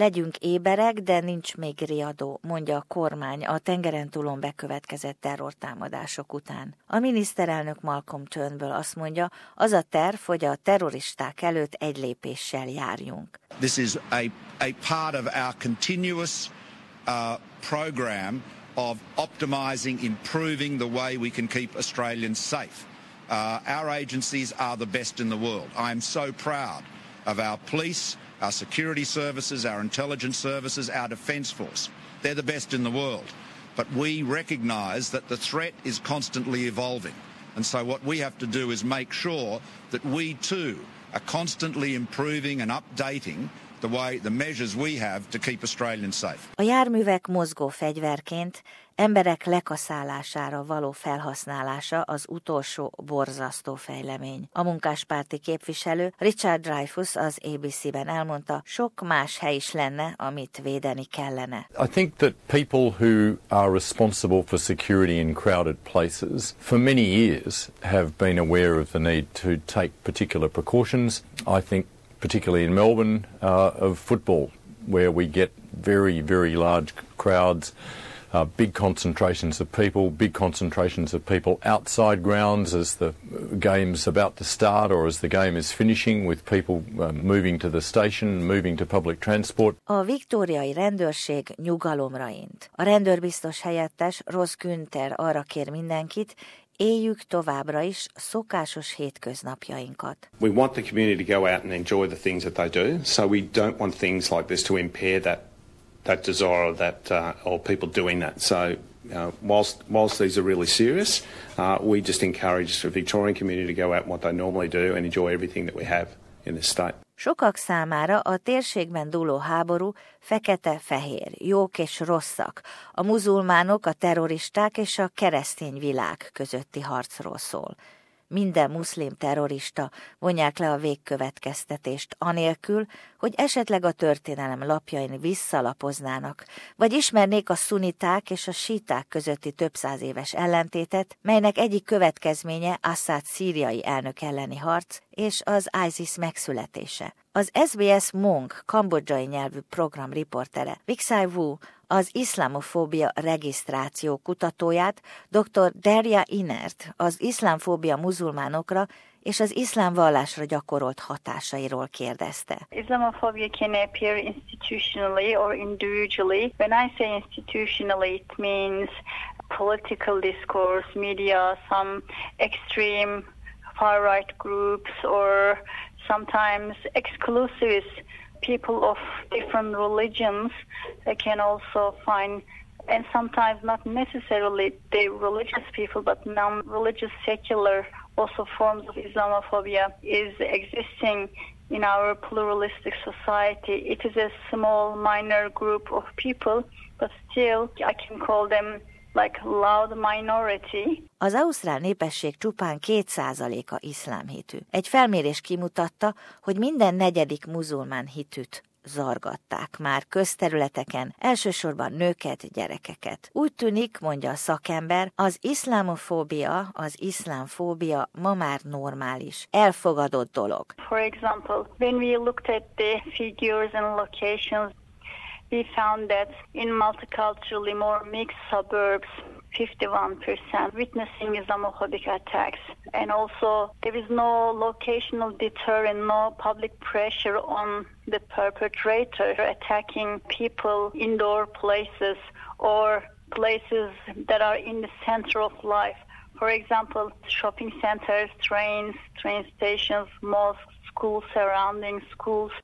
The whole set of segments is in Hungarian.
Legyünk éberek, de nincs még riadó, mondja a kormány a tengeren túlon bekövetkezett terrortámadások után. A miniszterelnök Malcolm Turnbull azt mondja, az a terv, hogy a terroristák előtt egy lépéssel járjunk. This is a, a part of our continuous uh, program of optimising, improving the way we can keep Australians safe. Uh, our agencies are the best in the world. I am so proud of our police, our security services, our intelligence services, our defence force. They're the best in the world. But we recognise that the threat is constantly evolving. And so what we have to do is make sure that we too are constantly improving and updating the way the measures we have to keep Australians safe. A járművek mozgó fegyverként emberek lekaszálására való felhasználása az utolsó borzasztó fejlemény. A munkáspárti képviselő Richard Dreyfus az ABC-ben elmondta, sok más hely is lenne, amit védeni kellene. I think that people who are responsible for security in crowded places for many years have been aware of the need to take particular precautions. I think particularly in Melbourne uh, of football where we get very very large crowds uh, big concentrations of people, big concentrations of people outside grounds as the game's about to start or as the game is finishing, with people uh, moving to the station, moving to public transport. A viktóriai rendőrség nyugalomra int. A rendőrbiztos helyettes Ross Günther arra kér mindenkit, éljük továbbra is szokásos hétköznapjainkat. We want the community to go out and enjoy the things that they do, so we don't want things like this to impair that that desire that uh, or people doing that. So uh, whilst whilst these are really serious, uh, we just encourage the Victorian community to go out what they normally do and enjoy everything that we have in this state. Sokak számára a térségben dúló háború fekete-fehér, jók és rosszak, a muzulmánok, a terroristák és a keresztény világ közötti harcról szól minden muszlim terrorista vonják le a végkövetkeztetést anélkül, hogy esetleg a történelem lapjain visszalapoznának, vagy ismernék a szuniták és a síták közötti több száz éves ellentétet, melynek egyik következménye Assad szíriai elnök elleni harc és az ISIS megszületése. Az SBS Mong kambodzsai nyelvű program riportere Vixai Wu az iszlamofóbia regisztráció kutatóját, dr. Derya Inert az iszlámfóbia muzulmánokra és az iszlám vallásra gyakorolt hatásairól kérdezte. Islamophobia can appear institutionally or individually. When I say institutionally, it means political discourse, media, some extreme far-right groups or sometimes exclusivist people of different religions can also find and sometimes not necessarily the religious people but non-religious secular also forms of islamophobia is existing in our pluralistic society. It is a small minor group of people but still i can call them like loud minority. Az ausztrál népesség csupán 2%-a iszlám hitű. Egy felmérés kimutatta, hogy minden negyedik muzulmán hitűt zargatták már közterületeken, elsősorban nőket, gyerekeket. Úgy tűnik, mondja a szakember, az iszlámofóbia, az iszlámfóbia ma már normális, elfogadott dolog. For example, when we looked at the figures and locations we found that in multiculturally more mixed suburbs, 51% witnessing Islamophobic attacks. And also, there is no locational deterrent, no public pressure on the perpetrator attacking people, indoor places, or places that are in the center of life. For example, shopping centers, trains, train stations, mosques.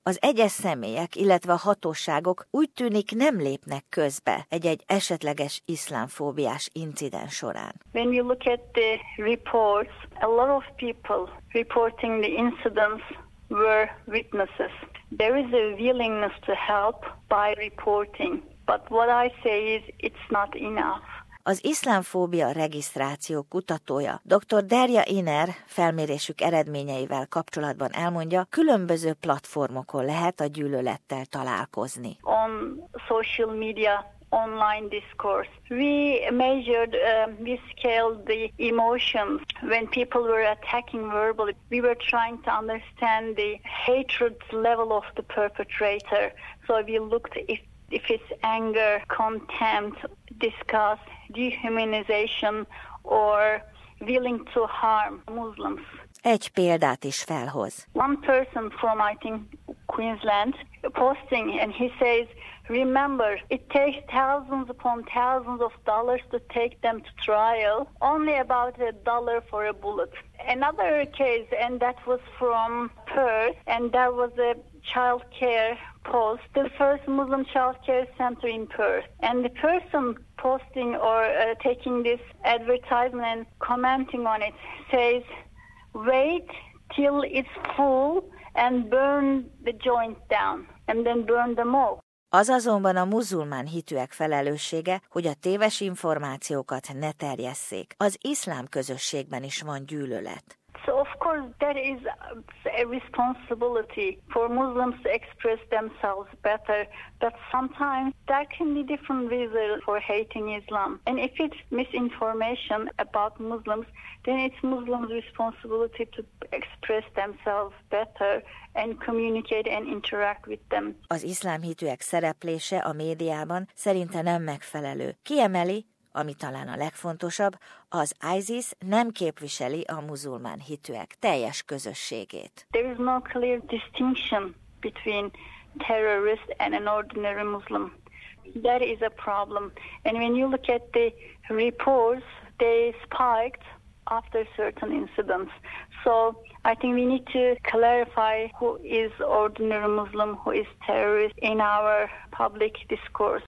Az egyes személyek, illetve a hatóságok úgy tűnik nem lépnek közbe egy-egy esetleges iszlámfóbiás incidens során. When you look at the reports, a lot of people reporting the incidents were witnesses. There is a willingness to help by reporting, but what I say is it's not enough. Az iszlámfóbia regisztráció kutatója dr. Derja Iner felmérésük eredményeivel kapcsolatban elmondja, különböző platformokon lehet a gyűlölettel találkozni. On social media online discourse. We measured, uh, we scaled the emotions when people were attacking verbally. We were trying to understand the hatred level of the perpetrator. So we looked if if it's anger, contempt, disgust, dehumanization, or willing to harm Muslims. Egy példát is felhoz. One person from, I think, Queensland posting and he says, Remember, it takes thousands upon thousands of dollars to take them to trial, only about a dollar for a bullet. Another case, and that was from Perth, and there was a child care post, the first Muslim child care center in Perth. And the person posting or uh, taking this advertisement and commenting on it says, wait till it's full and burn the joint down and then burn them all. Az azonban a muzulmán hitűek felelőssége, hogy a téves információkat ne terjesszék. Az iszlám közösségben is van gyűlölet. So of course there is a responsibility for Muslims to express themselves better, but sometimes there can be different reasons for hating Islam. And if it's misinformation about Muslims, then it's Muslims' responsibility to express themselves better and communicate and interact with them. Az iszlám hitűek szereplése a médiában szerinte nem megfelelő. Kiemeli, ami talán a legfontosabb, az ISIS nem képviseli a muzulmán hitűek teljes közösségét. There is no clear distinction between terrorist and an ordinary Muslim. That is a problem. And when you look at the reports, they spiked after certain incidents. So I think we need to clarify who is ordinary Muslim, who is terrorist in our public discourse.